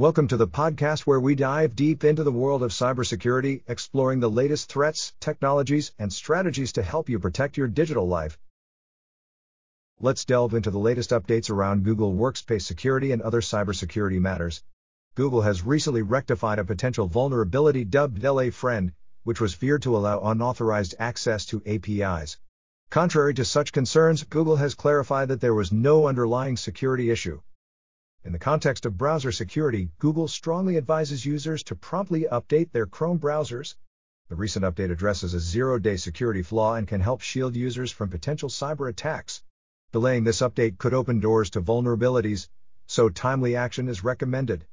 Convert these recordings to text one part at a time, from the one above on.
Welcome to the podcast where we dive deep into the world of cybersecurity, exploring the latest threats, technologies, and strategies to help you protect your digital life. Let's delve into the latest updates around Google Workspace security and other cybersecurity matters. Google has recently rectified a potential vulnerability dubbed DeleFriend, which was feared to allow unauthorized access to APIs. Contrary to such concerns, Google has clarified that there was no underlying security issue. In the context of browser security, Google strongly advises users to promptly update their Chrome browsers. The recent update addresses a zero day security flaw and can help shield users from potential cyber attacks. Delaying this update could open doors to vulnerabilities, so timely action is recommended.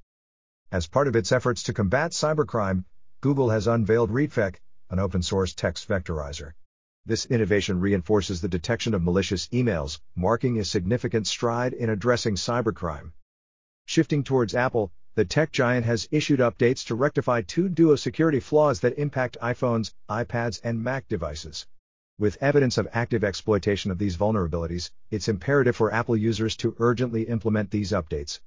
As part of its efforts to combat cybercrime, Google has unveiled RETVec, an open source text vectorizer. This innovation reinforces the detection of malicious emails, marking a significant stride in addressing cybercrime. Shifting towards Apple, the tech giant has issued updates to rectify two Duo security flaws that impact iPhones, iPads, and Mac devices. With evidence of active exploitation of these vulnerabilities, it's imperative for Apple users to urgently implement these updates.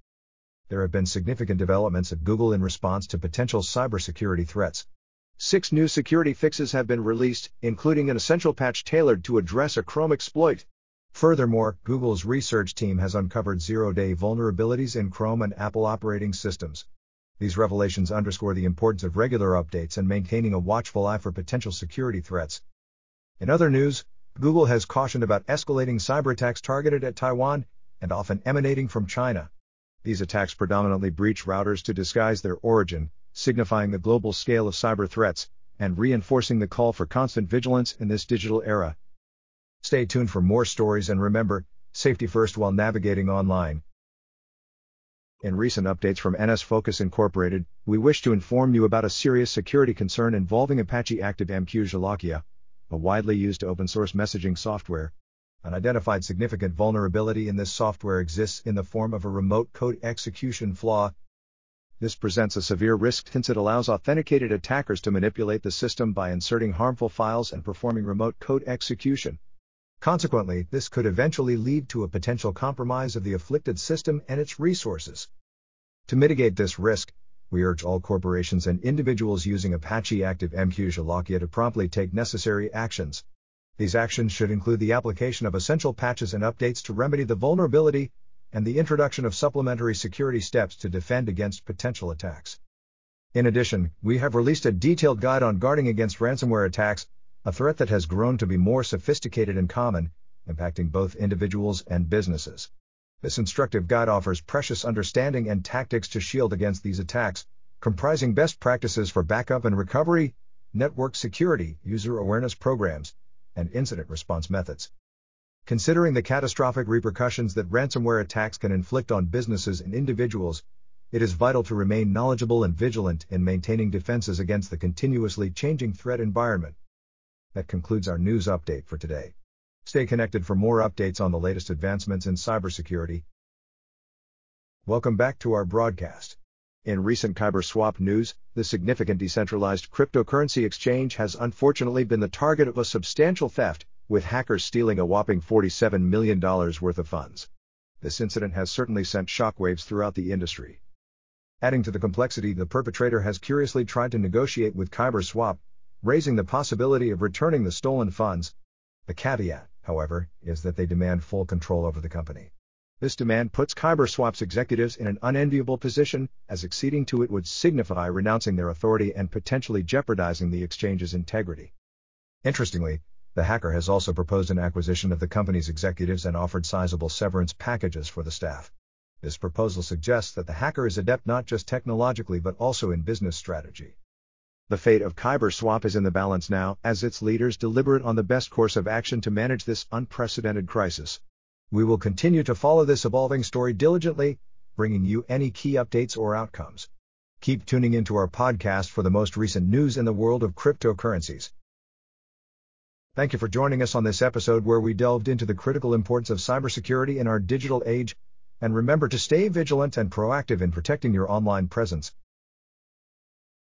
There have been significant developments at Google in response to potential cybersecurity threats. Six new security fixes have been released, including an essential patch tailored to address a Chrome exploit. Furthermore, Google's research team has uncovered zero day vulnerabilities in Chrome and Apple operating systems. These revelations underscore the importance of regular updates and maintaining a watchful eye for potential security threats. In other news, Google has cautioned about escalating cyber attacks targeted at Taiwan and often emanating from China. These attacks predominantly breach routers to disguise their origin, signifying the global scale of cyber threats and reinforcing the call for constant vigilance in this digital era. Stay tuned for more stories and remember, safety first while navigating online. In recent updates from NSFOCUS Incorporated, we wish to inform you about a serious security concern involving Apache ActiveMQ Jolokia, a widely used open source messaging software. An identified significant vulnerability in this software exists in the form of a remote code execution flaw. This presents a severe risk since it allows authenticated attackers to manipulate the system by inserting harmful files and performing remote code execution. Consequently, this could eventually lead to a potential compromise of the afflicted system and its resources. To mitigate this risk, we urge all corporations and individuals using Apache ActiveMQ Jolokia to promptly take necessary actions. These actions should include the application of essential patches and updates to remedy the vulnerability, and the introduction of supplementary security steps to defend against potential attacks. In addition, we have released a detailed guide on guarding against ransomware attacks, a threat that has grown to be more sophisticated and common, impacting both individuals and businesses. This instructive guide offers precious understanding and tactics to shield against these attacks, comprising best practices for backup and recovery, network security, user awareness programs, and incident response methods. Considering the catastrophic repercussions that ransomware attacks can inflict on businesses and individuals, it is vital to remain knowledgeable and vigilant in maintaining defenses against the continuously changing threat environment. That concludes our news update for today. Stay connected for more updates on the latest advancements in cybersecurity. Welcome back to our broadcast. In recent KyberSwap news, the significant decentralized cryptocurrency exchange has unfortunately been the target of a substantial theft, with hackers stealing a whopping $47 million worth of funds. This incident has certainly sent shockwaves throughout the industry. Adding to the complexity, the perpetrator has curiously tried to negotiate with KyberSwap, raising the possibility of returning the stolen funds. The caveat, however, is that they demand full control over the company. This demand puts KyberSwap's executives in an unenviable position, as acceding to it would signify renouncing their authority and potentially jeopardizing the exchange's integrity. Interestingly, the hacker has also proposed an acquisition of the company's executives and offered sizable severance packages for the staff. This proposal suggests that the hacker is adept not just technologically but also in business strategy. The fate of KyberSwap is in the balance now, as its leaders deliberate on the best course of action to manage this unprecedented crisis. We will continue to follow this evolving story diligently, bringing you any key updates or outcomes. Keep tuning into our podcast for the most recent news in the world of cryptocurrencies. Thank you for joining us on this episode where we delved into the critical importance of cybersecurity in our digital age. And remember to stay vigilant and proactive in protecting your online presence.